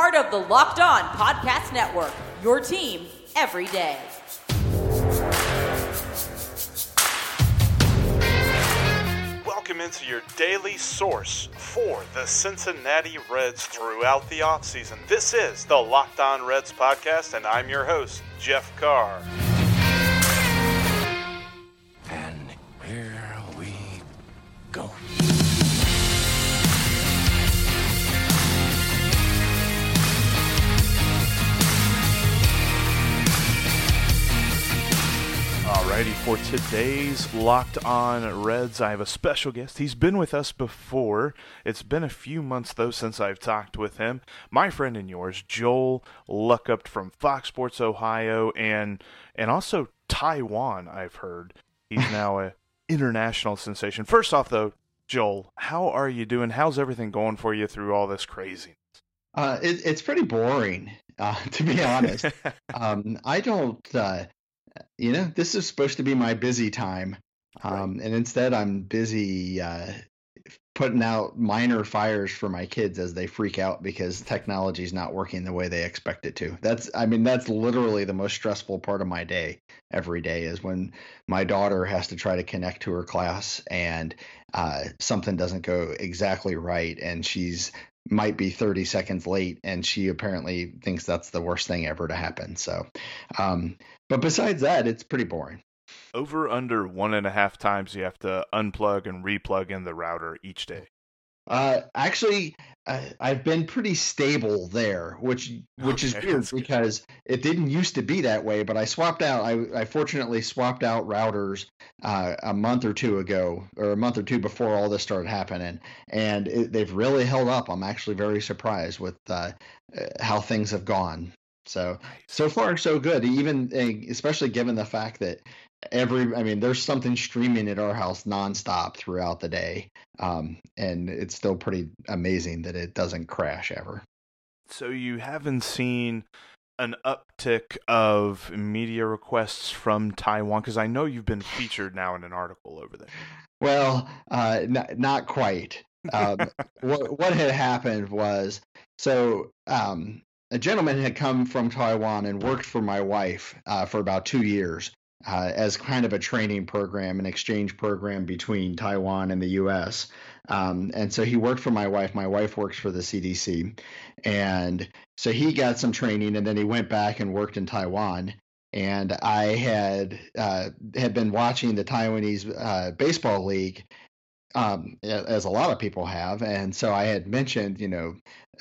part of the Locked On Podcast Network, your team every day. Welcome into your daily source for the Cincinnati Reds throughout the offseason. This is the Locked On Reds podcast, and I'm your host, Jeff Carr. And here we go. Alrighty, for today's Locked On Reds, I have a special guest. He's been with us before. It's been a few months, though, since I've talked with him. My friend and yours, Joel Luckhaupt from Fox Sports Ohio and and also Taiwan, I've heard. He's now a international sensation. First off, though, Joel, how are you doing? How's everything going for you through all this craziness? Uh, it, it's pretty boring, uh, to be honest. um, I don't, uh, you know, this is supposed to be my busy time, um, and instead I'm busy uh, putting out minor fires for my kids as they freak out because technology is not working the way they expect it to. That's, I mean, that's literally the most stressful part of my day every day is when my daughter has to try to connect to her class and uh, something doesn't go exactly right, and she's might be 30 seconds late and she apparently thinks that's the worst thing ever to happen so um, but besides that it's pretty boring Over under one and a half times you have to unplug and replug in the router each day. uh, actually uh, i've been pretty stable there which which is weird because it didn't used to be that way but i swapped out i, I fortunately swapped out routers uh, a month or two ago or a month or two before all this started happening and it, they've really held up. I'm actually very surprised with uh, uh, how things have gone. So so far so good. Even uh, especially given the fact that every i mean there's something streaming at our house nonstop throughout the day um, and it's still pretty amazing that it doesn't crash ever So you haven't seen an uptick of media requests from Taiwan because I know you've been featured now in an article over there. Well, uh, n- not quite. Um, what what had happened was so um, a gentleman had come from Taiwan and worked for my wife uh, for about two years uh, as kind of a training program, an exchange program between Taiwan and the U.S. Um, and so he worked for my wife. My wife works for the CDC, and so he got some training, and then he went back and worked in Taiwan and I had uh, had been watching the Taiwanese uh, baseball league, um, as a lot of people have, and so I had mentioned, you know,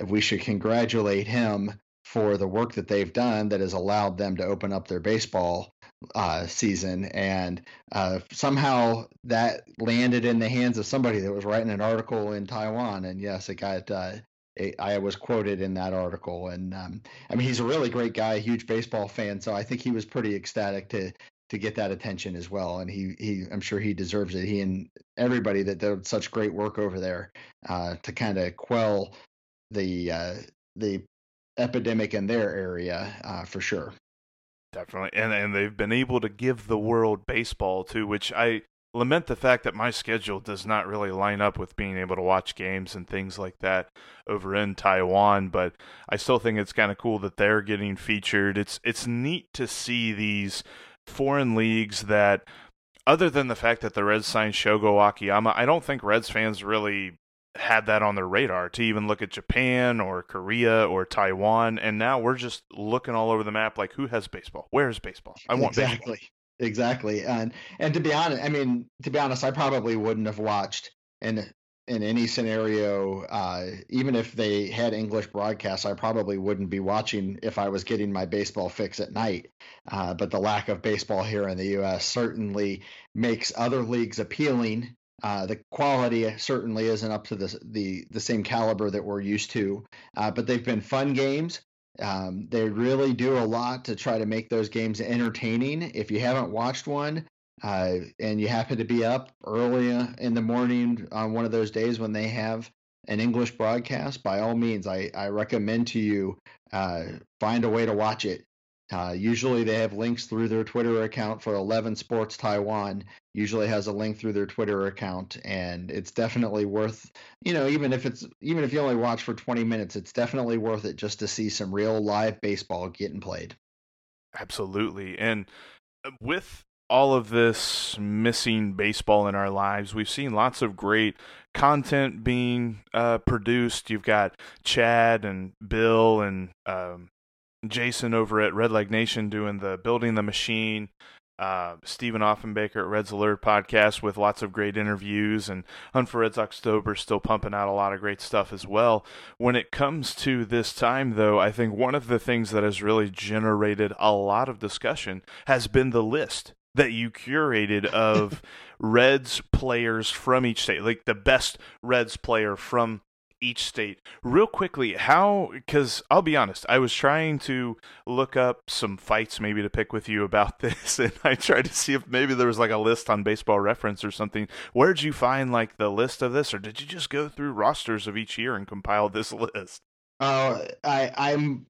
we should congratulate him for the work that they've done that has allowed them to open up their baseball uh, season, and uh, somehow that landed in the hands of somebody that was writing an article in Taiwan, and yes, it got. Uh, it, I was quoted in that article, and um, I mean, he's a really great guy, huge baseball fan. So I think he was pretty ecstatic to to get that attention as well. And he he I'm sure he deserves it. He and everybody that did such great work over there uh, to kind of quell the uh, the epidemic in their area uh, for sure. Definitely, and and they've been able to give the world baseball too, which I lament the fact that my schedule does not really line up with being able to watch games and things like that over in Taiwan, but I still think it's kind of cool that they're getting featured. It's it's neat to see these foreign leagues that other than the fact that the Reds signed Shogo Akiyama, I don't think Reds fans really had that on their radar to even look at Japan or Korea or Taiwan. And now we're just looking all over the map like who has baseball? Where's baseball? I want exactly. baseball. Exactly. And and to be honest, I mean, to be honest, I probably wouldn't have watched in in any scenario, uh, even if they had English broadcasts, I probably wouldn't be watching if I was getting my baseball fix at night. Uh, but the lack of baseball here in the U.S. certainly makes other leagues appealing. Uh, the quality certainly isn't up to the the, the same caliber that we're used to, uh, but they've been fun games. Um, they really do a lot to try to make those games entertaining. If you haven't watched one, uh, and you happen to be up early in the morning on one of those days when they have an English broadcast, by all means, I, I recommend to you uh, find a way to watch it. Uh, usually they have links through their Twitter account for 11 Sports Taiwan. Usually has a link through their Twitter account, and it's definitely worth, you know, even if it's even if you only watch for 20 minutes, it's definitely worth it just to see some real live baseball getting played. Absolutely, and uh, with all of this missing baseball in our lives. We've seen lots of great content being uh, produced. You've got Chad and Bill and um, Jason over at Redleg Nation doing the Building the Machine. Uh, Stephen Offenbaker at Reds Alert podcast with lots of great interviews, and Hunt for Reds October still pumping out a lot of great stuff as well. When it comes to this time, though, I think one of the things that has really generated a lot of discussion has been the list that you curated of Reds players from each state, like the best Reds player from each state. Real quickly, how, because I'll be honest, I was trying to look up some fights maybe to pick with you about this, and I tried to see if maybe there was like a list on baseball reference or something. Where did you find like the list of this, or did you just go through rosters of each year and compile this list? Uh, I, I'm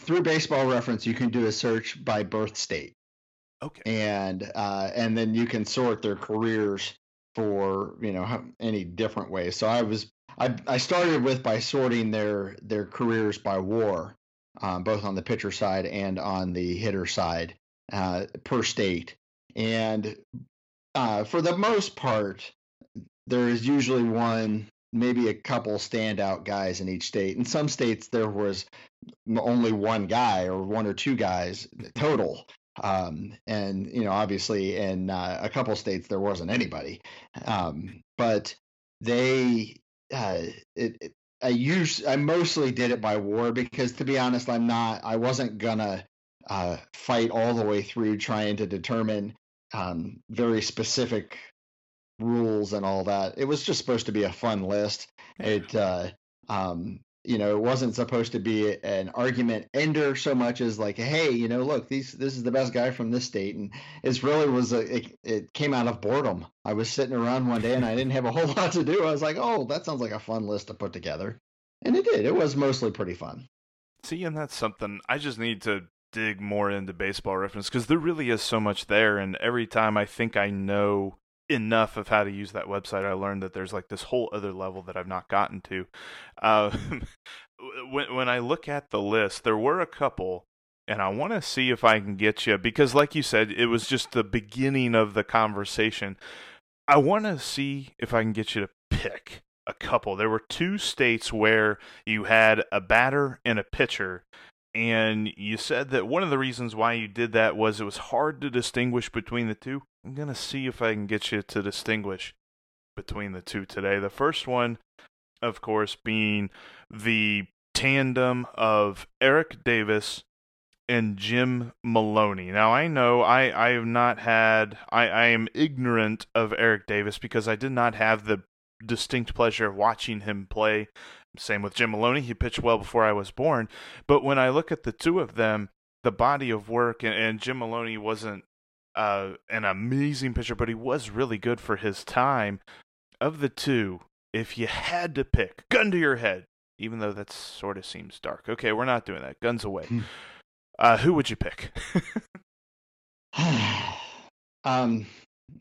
through baseball reference, you can do a search by birth state. Okay. And uh, and then you can sort their careers for you know any different ways. So I was I I started with by sorting their their careers by WAR, um, both on the pitcher side and on the hitter side uh, per state. And uh, for the most part, there is usually one, maybe a couple standout guys in each state. In some states, there was only one guy or one or two guys total. Um, and you know, obviously, in uh, a couple states there wasn't anybody, um, but they, uh, it, it, I use, I mostly did it by war because, to be honest, I'm not, I wasn't gonna uh, fight all the way through trying to determine um, very specific rules and all that. It was just supposed to be a fun list. It, uh, um, you know, it wasn't supposed to be an argument ender so much as like, hey, you know, look, these this is the best guy from this state, and it really was a it, it came out of boredom. I was sitting around one day and I didn't have a whole lot to do. I was like, oh, that sounds like a fun list to put together, and it did. It was mostly pretty fun. See, and that's something I just need to dig more into baseball reference because there really is so much there, and every time I think I know enough of how to use that website, I learned that there's like this whole other level that I've not gotten to. Uh, when when I look at the list, there were a couple, and I want to see if I can get you because, like you said, it was just the beginning of the conversation. I want to see if I can get you to pick a couple. There were two states where you had a batter and a pitcher. And you said that one of the reasons why you did that was it was hard to distinguish between the two. I'm going to see if I can get you to distinguish between the two today. The first one, of course, being the tandem of Eric Davis and Jim Maloney. Now I know I, I have not had I, I am ignorant of Eric Davis because I did not have the distinct pleasure of watching him play. Same with Jim Maloney. He pitched well before I was born. But when I look at the two of them, the body of work and, and Jim Maloney wasn't uh, an amazing pitcher, but he was really good for his time. Of the two, if you had to pick, gun to your head, even though that sort of seems dark. Okay, we're not doing that. Guns away. Hmm. Uh, who would you pick? um,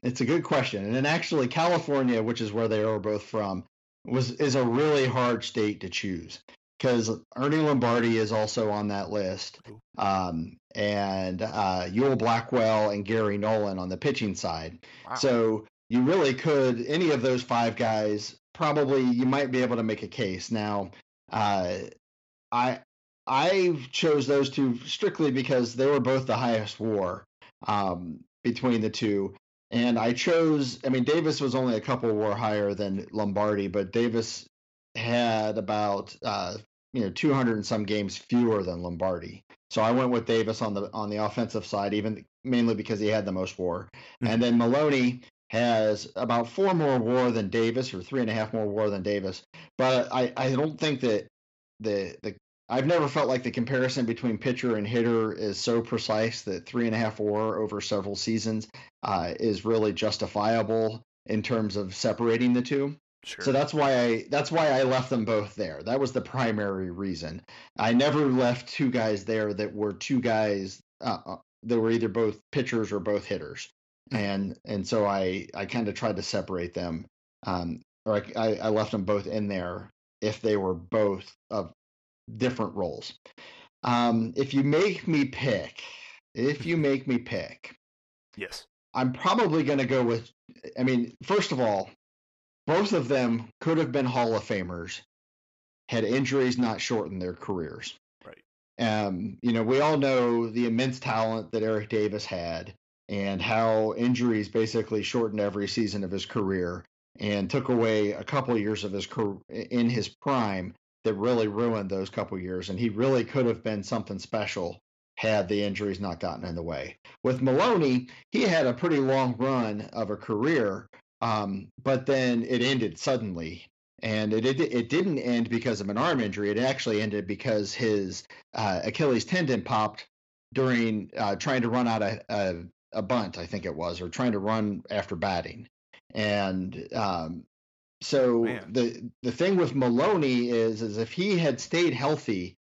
it's a good question. And actually, California, which is where they are both from, was is a really hard state to choose because Ernie Lombardi is also on that list, um, and uh, Ewell Blackwell and Gary Nolan on the pitching side. Wow. So you really could any of those five guys. Probably you might be able to make a case. Now, uh, I I chose those two strictly because they were both the highest WAR um, between the two. And I chose, I mean, Davis was only a couple WAR higher than Lombardi, but Davis had about, uh, you know, 200 and some games fewer than Lombardi. So I went with Davis on the on the offensive side, even mainly because he had the most WAR. And then Maloney has about four more WAR than Davis, or three and a half more WAR than Davis. But I, I don't think that the the I've never felt like the comparison between pitcher and hitter is so precise that three and a half WAR over several seasons uh, is really justifiable in terms of separating the two. Sure. So that's why I that's why I left them both there. That was the primary reason. I never left two guys there that were two guys uh, uh, that were either both pitchers or both hitters, and and so I I kind of tried to separate them, um, or I, I left them both in there if they were both of different roles. Um, if you make me pick, if you make me pick, yes. I'm probably going to go with. I mean, first of all, both of them could have been Hall of Famers had injuries not shortened their careers. Right. Um, you know, we all know the immense talent that Eric Davis had and how injuries basically shortened every season of his career and took away a couple of years of his career in his prime that really ruined those couple years. And he really could have been something special had the injuries not gotten in the way. With Maloney, he had a pretty long run of a career, um, but then it ended suddenly. And it, it it didn't end because of an arm injury. It actually ended because his uh, Achilles tendon popped during uh, trying to run out a, a, a bunt, I think it was, or trying to run after batting. And um, so Man. the the thing with Maloney is is if he had stayed healthy,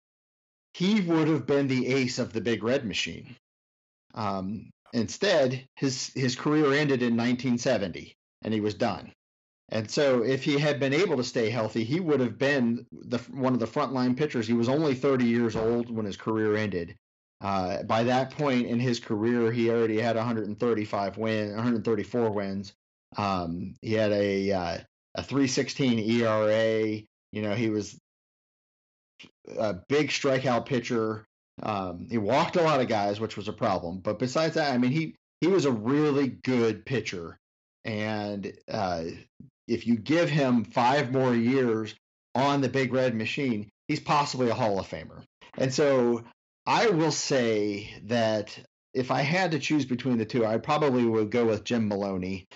he would have been the ace of the Big Red Machine. Um, instead, his his career ended in 1970, and he was done. And so, if he had been able to stay healthy, he would have been the one of the frontline pitchers. He was only 30 years old when his career ended. Uh, by that point in his career, he already had 135 win, 134 wins. Um, he had a uh, a 316 ERA. You know, he was a big strikeout pitcher. Um, he walked a lot of guys, which was a problem. But besides that, I mean, he he was a really good pitcher. And uh, if you give him five more years on the Big Red Machine, he's possibly a Hall of Famer. And so I will say that if I had to choose between the two, I probably would go with Jim Maloney,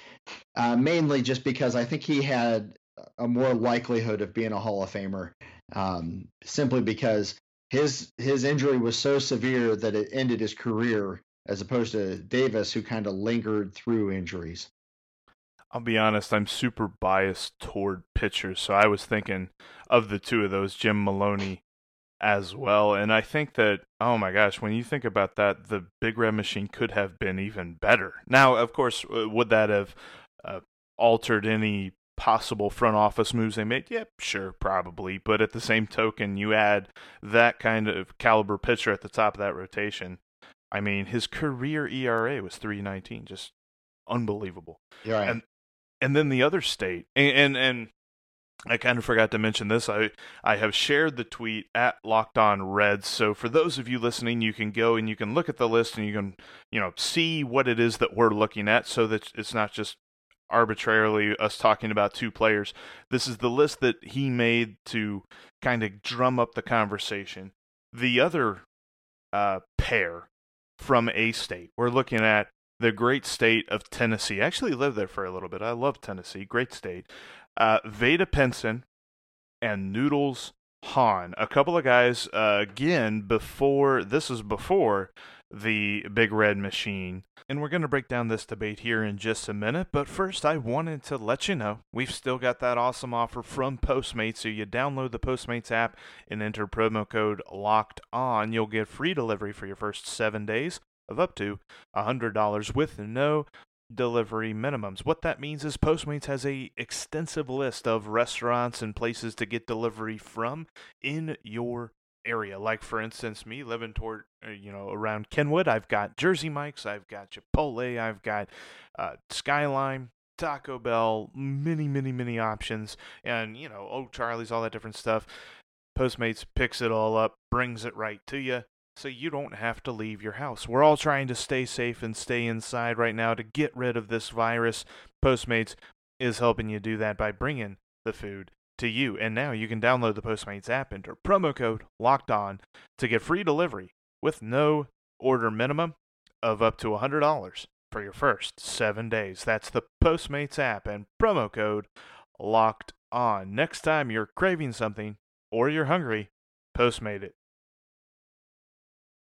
uh, mainly just because I think he had a more likelihood of being a Hall of Famer, um, simply because his his injury was so severe that it ended his career, as opposed to Davis, who kind of lingered through injuries. I'll be honest, I'm super biased toward pitchers, so I was thinking of the two of those, Jim Maloney as well. And I think that, oh my gosh, when you think about that, the Big Red Machine could have been even better. Now, of course, uh, would that have uh, altered any possible front office moves they made? Yep, sure, probably. But at the same token, you add that kind of caliber pitcher at the top of that rotation. I mean, his career ERA was 319, just unbelievable. You're right. And and then the other state, and and, and I kind of forgot to mention this. I I have shared the tweet at Locked On Reds. So for those of you listening, you can go and you can look at the list and you can you know see what it is that we're looking at, so that it's not just arbitrarily us talking about two players. This is the list that he made to kind of drum up the conversation. The other uh, pair from a state, we're looking at the great state of Tennessee. I actually lived there for a little bit. I love Tennessee, great state. Uh, Vada Pinson and Noodles Hahn, a couple of guys uh, again before this is before the Big Red Machine. And we're going to break down this debate here in just a minute. But first, I wanted to let you know we've still got that awesome offer from Postmates. So you download the Postmates app and enter promo code LOCKED ON. You'll get free delivery for your first seven days of up to $100 with no delivery minimums. What that means is Postmates has a extensive list of restaurants and places to get delivery from in your area. Like for instance, me living toward uh, you know around Kenwood, I've got Jersey Mike's, I've got Chipotle, I've got uh, Skyline, Taco Bell, many, many, many options, and you know, oh Charlie's, all that different stuff. Postmates picks it all up, brings it right to you, so you don't have to leave your house. We're all trying to stay safe and stay inside right now to get rid of this virus. Postmates is helping you do that by bringing the food to you. And now you can download the Postmates app, and enter promo code locked on to get free delivery with no order minimum of up to $100 for your first seven days. That's the Postmates app and promo code locked on. Next time you're craving something or you're hungry, Postmate it.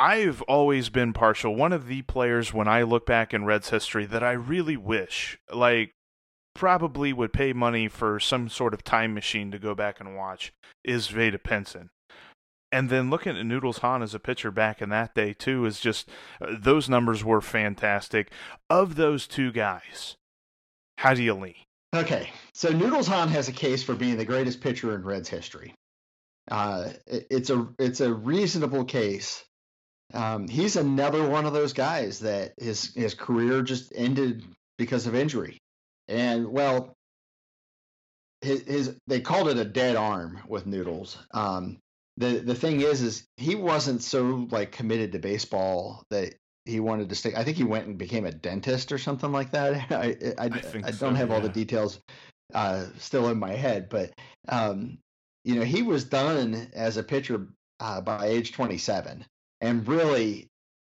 I've always been partial. One of the players when I look back in Reds history that I really wish, like, probably would pay money for some sort of time machine to go back and watch is Vada Pinson. And then looking at Noodles Hahn as a pitcher back in that day too is just uh, those numbers were fantastic. Of those two guys, how do you lean? Okay, so Noodles Hahn has a case for being the greatest pitcher in Reds history. Uh, it- it's a it's a reasonable case. Um, he's another one of those guys that his his career just ended because of injury, and well, his, his they called it a dead arm with Noodles. Um, the the thing is, is he wasn't so like committed to baseball that he wanted to stay. I think he went and became a dentist or something like that. I I, I, think I don't have all the details uh, still in my head, but um, you know he was done as a pitcher uh, by age 27, and really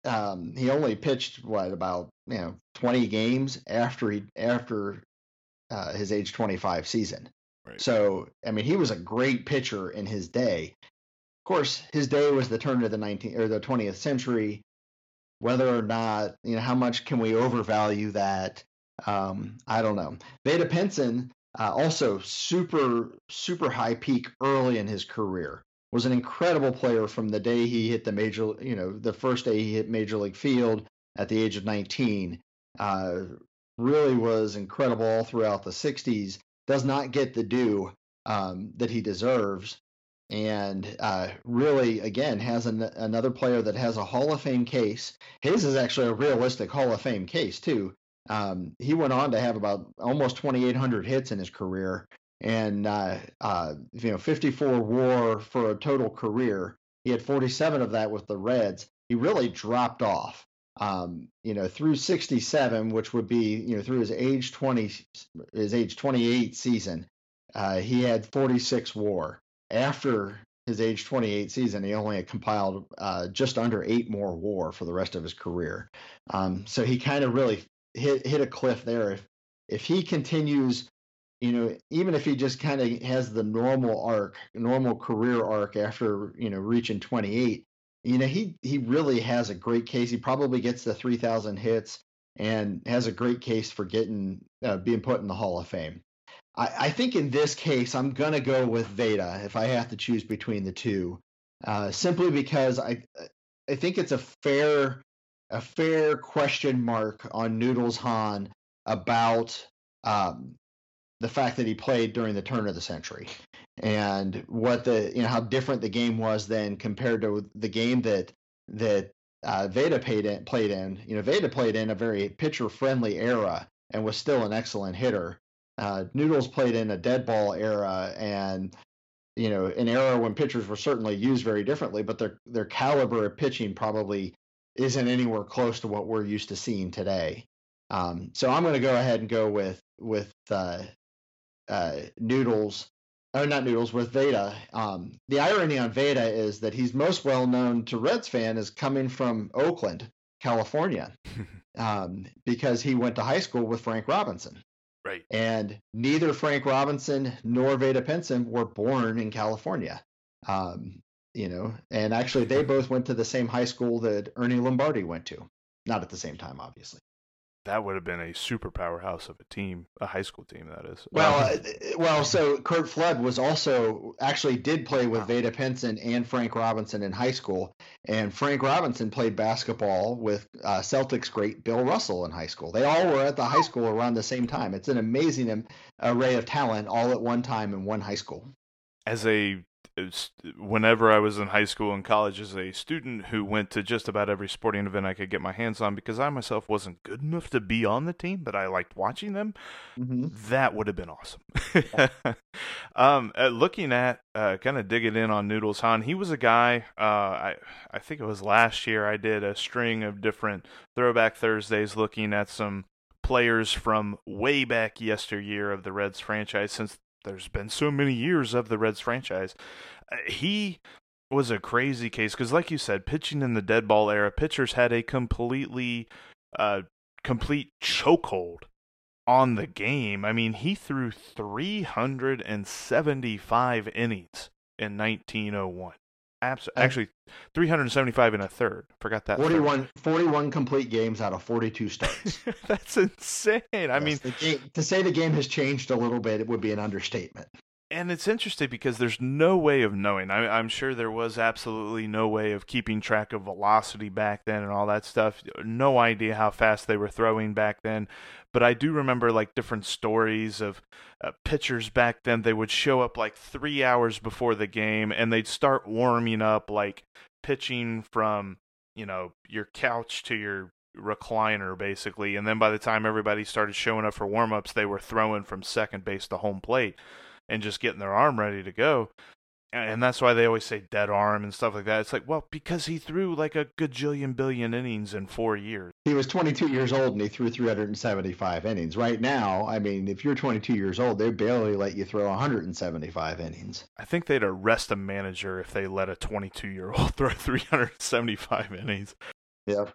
um, he only pitched what about you know 20 games after he after uh, his age 25 season. Right. So I mean he was a great pitcher in his day. Of course, his day was the turn of the 19th or the 20th century. Whether or not you know how much can we overvalue that? Um, I don't know. Vada Pinson uh, also super super high peak early in his career was an incredible player from the day he hit the major you know the first day he hit major league field at the age of 19 uh, really was incredible all throughout the 60s does not get the due um, that he deserves. And uh, really again has an, another player that has a hall of fame case. His is actually a realistic hall of fame case too. Um, he went on to have about almost 2,800 hits in his career, and uh, uh, you know 54 WAR for a total career. He had 47 of that with the Reds. He really dropped off. Um, you know, through 67, which would be you know through his age 20, his age 28 season, uh, he had 46 WAR. After his age 28 season, he only compiled uh, just under eight more WAR for the rest of his career. Um, so he kind of really hit hit a cliff there. If if he continues, you know, even if he just kind of has the normal arc, normal career arc after you know reaching 28, you know, he he really has a great case. He probably gets the 3,000 hits and has a great case for getting uh, being put in the Hall of Fame. I, I think in this case, I'm gonna go with Vada if I have to choose between the two, uh, simply because I I think it's a fair a fair question mark on Noodles Hahn about um, the fact that he played during the turn of the century and what the you know how different the game was then compared to the game that that uh, Vada played in, played in. You know, Vada played in a very pitcher friendly era and was still an excellent hitter. Uh, Noodles played in a dead ball era and you know an era when pitchers were certainly used very differently, but their their caliber of pitching probably isn't anywhere close to what we're used to seeing today. Um, so I'm going to go ahead and go with with uh, uh, Noodles, or not Noodles, with Vada. Um, the irony on Vada is that he's most well known to Reds fan as coming from Oakland, California um, because he went to high school with Frank Robinson. Right. And neither Frank Robinson nor Vada Pinson were born in California. Um, you know, and actually they both went to the same high school that Ernie Lombardi went to. Not at the same time, obviously. That would have been a super powerhouse of a team, a high school team, that is. Well, uh, well, so Curt Flood was also actually did play with Vada Pinson and Frank Robinson in high school, and Frank Robinson played basketball with uh, Celtics great Bill Russell in high school. They all were at the high school around the same time. It's an amazing array of talent all at one time in one high school. As a whenever I was in high school and college as a student who went to just about every sporting event I could get my hands on because I myself wasn't good enough to be on the team, but I liked watching them. Mm-hmm. That would have been awesome. um, uh, looking at uh, kind of digging in on Noodles Hahn, he was a guy. Uh, I I think it was last year I did a string of different Throwback Thursdays looking at some players from way back yesteryear of the Reds franchise since there's been so many years of the Reds franchise. Uh, he was a crazy case because, like you said, pitching in the dead ball era, pitchers had a completely, uh, complete chokehold on the game. I mean, he threw 375 innings in 1901. Abs- actually, 375 and a third. Forgot that. 41, 41 complete games out of 42 starts. That's insane. I yes, mean, game, to say the game has changed a little bit, it would be an understatement. And it's interesting because there's no way of knowing. I, I'm sure there was absolutely no way of keeping track of velocity back then and all that stuff. No idea how fast they were throwing back then but I do remember like different stories of uh, pitchers back then. They would show up like three hours before the game and they'd start warming up, like pitching from you know your couch to your recliner basically and then by the time everybody started showing up for warm-ups they were throwing from second base to home plate and just getting their arm ready to go and that's why they always say dead arm and stuff like that. It's like, well, because he threw like a gajillion billion innings in four years. He was 22 years old and he threw 375 innings. Right now, I mean, if you're 22 years old, they barely let you throw 175 innings. I think they'd arrest a manager if they let a 22 year old throw 375 innings. Yeah.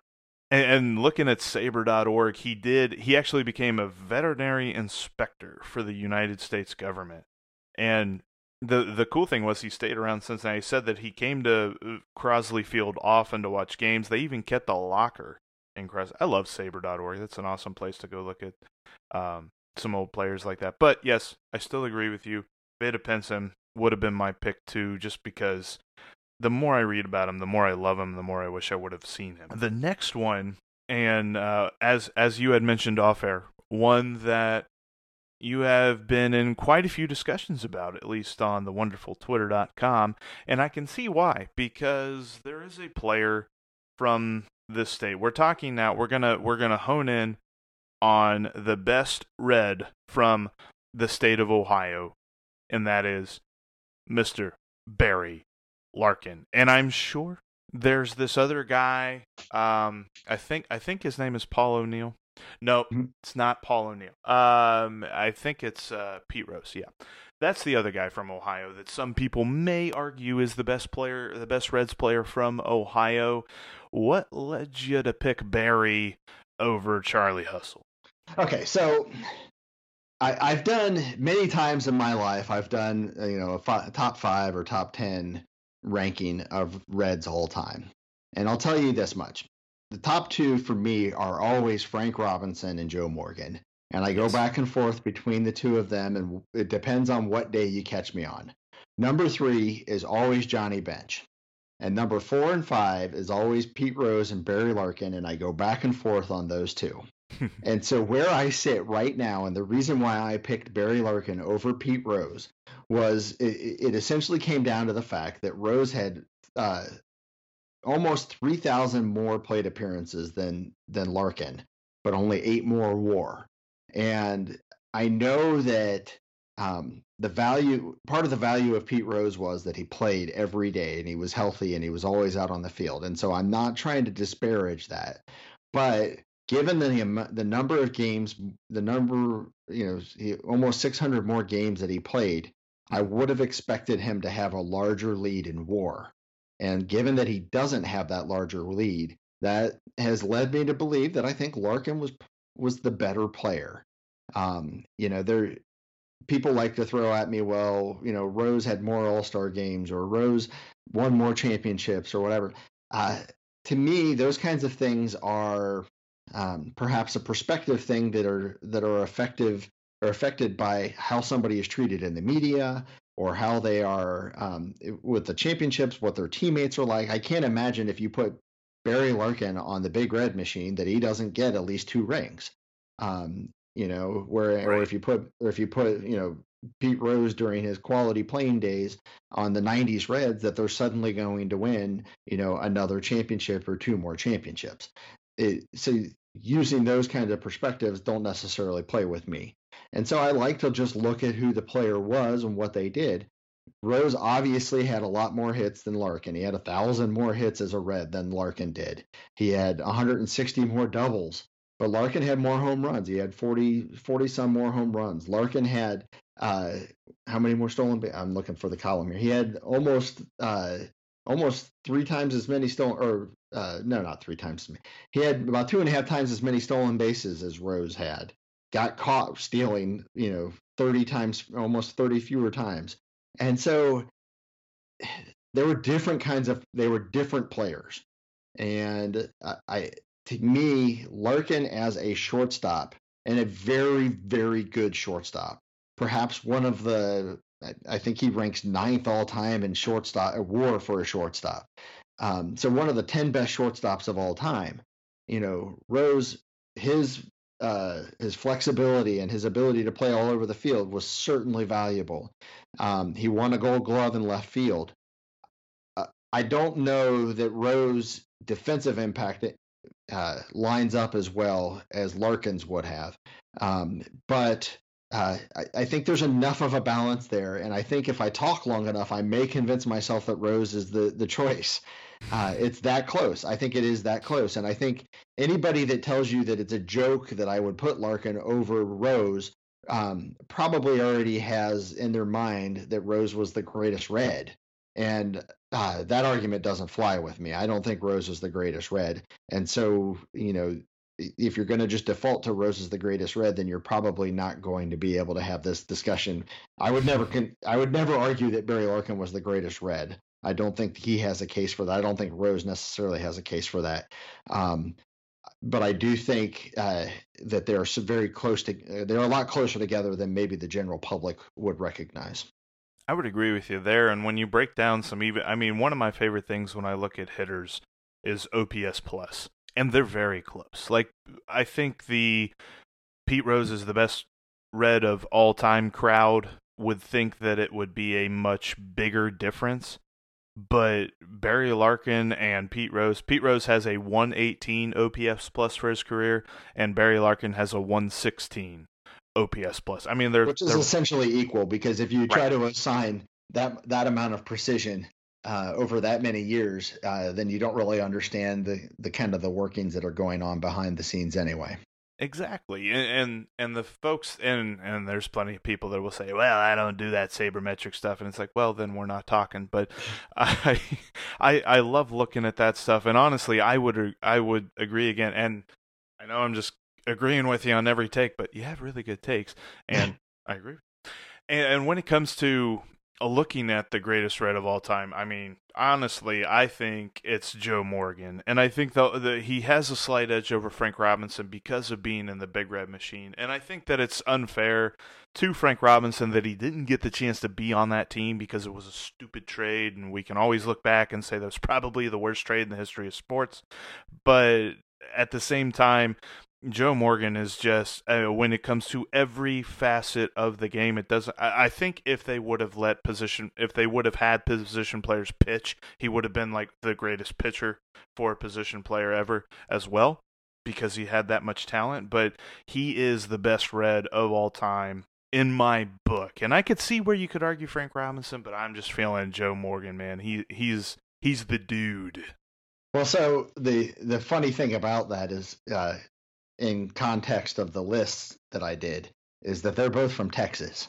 And, and looking at SABR.org, he did. He actually became a veterinary inspector for the United States government. And the the cool thing was he stayed around Cincinnati. He said that he came to uh, Crosley Field often to watch games. They even kept a locker in Crosley. I love SABR.org. That's an awesome place to go look at um, some old players like that. But yes, I still agree with you. Vada Pinson would have been my pick too, just because the more I read about him, the more I love him, the more I wish I would have seen him. The next one, and uh, as as you had mentioned off air, one that you have been in quite a few discussions about, at least on the wonderful twitter.com, and I can see why because there is a player from this state. We're talking now, we're to we're to hone in on the best red from the state of Ohio, and that is Mr. Barry Larkin. And I'm sure there's this other guy um I think I think his name is Paul O'Neill. No, mm-hmm. it's not Paul O'Neill. Um, I think it's uh, Pete Rose. Yeah, that's the other guy from Ohio that some people may argue is the best player, the best Reds player from Ohio. What led you to pick Barry over Charlie Hustle? Okay, so I, have done many times in my life. I've done uh, you know a fi- top five or top ten ranking of Reds all time, and I'll tell you this much: the top two for me are always Frank Robinson and Joe Morgan. And I go back and forth between the two of them, and it depends on what day you catch me on. Number three is always Johnny Bench. And number four and five is always Pete Rose and Barry Larkin, and I go back and forth on those two. and so where I sit right now, and the reason why I picked Barry Larkin over Pete Rose was it, it essentially came down to the fact that Rose had uh, almost 3,000 more plate appearances than than Larkin, but only eight more WAR. And I know that um, the value, part of the value of Pete Rose was that he played every day and he was healthy and he was always out on the field. And so I'm not trying to disparage that, but given the the number of games, the number you know, he, almost 600 more games that he played, I would have expected him to have a larger lead in WAR. And given that he doesn't have that larger lead, that has led me to believe that I think Larkin was was the better player. Um, you know, there people like to throw at me, well, you know, Rose had more All Star games or Rose won more championships or whatever. Uh, to me, those kinds of things are um, perhaps a perspective thing that are that are effective are affected by how somebody is treated in the media or how they are um, with the championships, what their teammates are like. I can't imagine if you put Barry Larkin on the big red machine that he doesn't get at least two rings. Um, you know, where right. or if you put or if you put you know Pete Rose during his quality playing days on the 90s Reds that they're suddenly going to win, you know, another championship or two more championships. It, so using those kinds of perspectives don't necessarily play with me. And so I like to just look at who the player was and what they did. Rose obviously had a lot more hits than Larkin. He had a thousand more hits as a Red than Larkin did. He had 160 more doubles, but Larkin had more home runs. He had 40, 40 some more home runs. Larkin had uh, how many more stolen? Ba- I'm looking for the column here. He had almost uh, almost three times as many stolen, or uh, no, not three times. as many. He had about two and a half times as many stolen bases as Rose had. Got caught stealing, you know, 30 times, almost 30 fewer times. And so there were different kinds of, they were different players. And I, I to me, Larkin as a shortstop and a very, very good shortstop, perhaps one of the I think he ranks ninth all time in shortstop WAR for a shortstop. Um, so one of the ten best shortstops of all time. You know, Rose, his uh, his flexibility and his ability to play all over the field was certainly valuable. Um, he won a Gold Glove in left field. Uh, I don't know that Rose defensive impact uh, lines up as well as Larkins would have, um, but uh, I, I, think there's enough of a balance there, and I think if I talk long enough, I may convince myself that Rose is the the choice. Uh, it's that close. I think it is that close, and I think anybody that tells you that it's a joke that I would put Larkin over Rose um, probably already has in their mind that Rose was the greatest red, and uh, that argument doesn't fly with me. I don't think Rose is the greatest red, and so you know if you're going to just default to Rose is the greatest red, then you're probably not going to be able to have this discussion. I would never, con- I would never argue that Barry Larkin was the greatest red. I don't think he has a case for that. I don't think Rose necessarily has a case for that. Um, but I do think uh, that they're very close to, uh, they're a lot closer together than maybe the general public would recognize. I would agree with you there. And when you break down some even, I mean, one of my favorite things when I look at hitters is OPS plus and they're very close. Like I think the Pete Rose is the best red of all time crowd would think that it would be a much bigger difference. But Barry Larkin and Pete Rose, Pete Rose has a 118 OPS plus for his career, and Barry Larkin has a 116 OPS plus. I mean, they're which is they're, essentially equal because if you try right. to assign that that amount of precision uh, over that many years, uh, then you don't really understand the the kind of the workings that are going on behind the scenes anyway. Exactly, and, and and the folks and and there's plenty of people that will say, "Well, I don't do that sabermetric stuff," and it's like, well, then we're not talking. But I I I love looking at that stuff, and honestly, I would I would agree again. And I know I'm just agreeing with you on every take, but you have really good takes, and I agree. And, and when it comes to looking at the greatest red of all time, I mean, honestly, I think it's Joe Morgan, and I think that he has a slight edge over Frank Robinson because of being in the Big Red Machine, and I think that it's unfair to Frank Robinson that he didn't get the chance to be on that team because it was a stupid trade, and we can always look back and say that was probably the worst trade in the history of sports, but at the same time, Joe Morgan is just uh, when it comes to every facet of the game. It doesn't. I, I, think if they would have let position, if they would have had position players pitch, he would have been like the greatest pitcher for a position player ever as well, because he had that much talent. But he is the best red of all time in my book, and I could see where you could argue Frank Robinson, but I'm just feeling Joe Morgan, man. He he's he's the dude. Well, so the the funny thing about that is, uh, in context of the lists that I did is that they're both from Texas.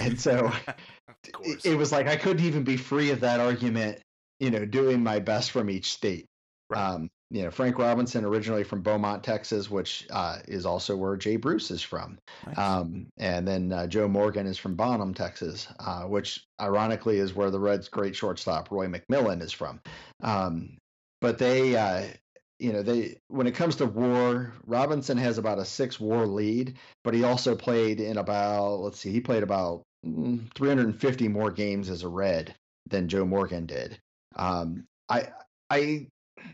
And so it, it was like I couldn't even be free of that argument, you know, doing my best from each state. Right. Um, you know, Frank Robinson originally from Beaumont, Texas, which uh, is also where Jay Bruce is from. Nice. Um, and then uh, Joe Morgan is from Bonham, Texas, uh, which ironically is where the Reds' great shortstop Roy McMillan is from. Um, but they, uh, you know, they when it comes to WAR, Robinson has about a six WAR lead, but he also played in about let's see, he played about mm, 350 more games as a Red than Joe Morgan did. Um, I I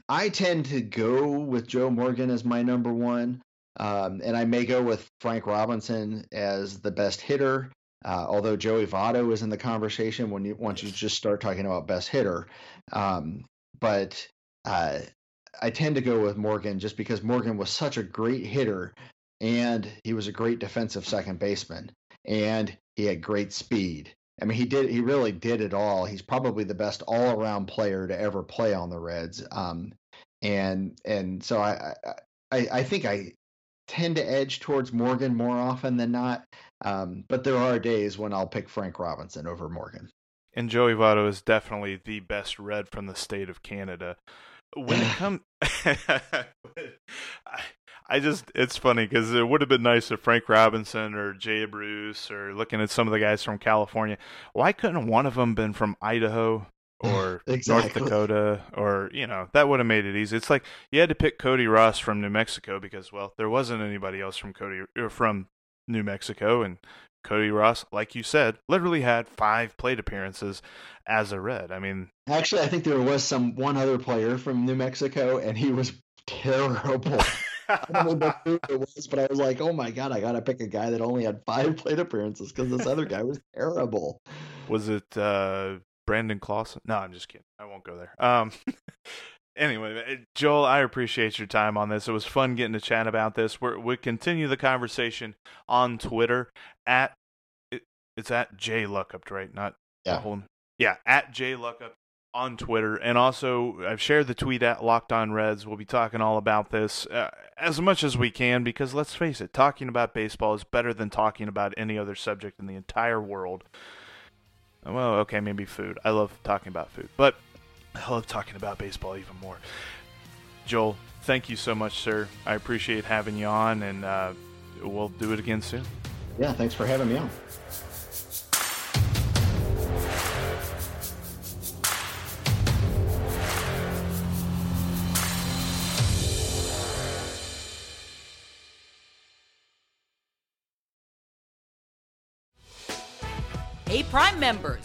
I tend to go with Joe Morgan as my number one, um, and I may go with Frank Robinson as the best hitter. Uh, although Joey Votto is in the conversation when you once you just start talking about best hitter, um, but uh, I tend to go with Morgan just because Morgan was such a great hitter and he was a great defensive second baseman and he had great speed. I mean, he did. He really did it all. He's probably the best all-around player to ever play on the Reds. Um, and and so I, I I think I tend to edge towards Morgan more often than not. Um, but there are days when I'll pick Frank Robinson over Morgan. And Joey Votto is definitely the best Red from the state of Canada when it comes I just it's funny because it would have been nice if Frank Robinson or Jay Bruce or looking at some of the guys from California. Why couldn't one of them been from Idaho or exactly. North Dakota or you know that would have made it easy. It's like you had to pick Cody Ross from New Mexico because well there wasn't anybody else from Cody or from New Mexico and Cody Ross, like you said, literally had five plate appearances as a Red. I mean, actually, I think there was some one other player from New Mexico, and he was terrible. I don't know who it was, but I was like, oh my god, I gotta pick a guy that only had five plate appearances because this other guy was terrible. Was it uh, Brandon Claussen? No, I'm just kidding. I won't go there. Um, anyway, eh, Joel, I appreciate your time on this. It was fun getting to chat about this. We're, we continue the conversation on Twitter at it, it's at J Luckhaupt, right? Not yeah, whole, yeah, at J Luckhaupt on Twitter, and also I've shared the tweet at Locked On Reds. We'll be talking all about this uh, as much as we can because let's face it, talking about baseball is better than talking about any other subject in the entire world. Well, okay, maybe food. I love talking about food, but I love talking about baseball even more. Joel, thank you so much, sir. I appreciate having you on, and uh, we'll do it again soon. Yeah, thanks for having me on. Hey, Prime members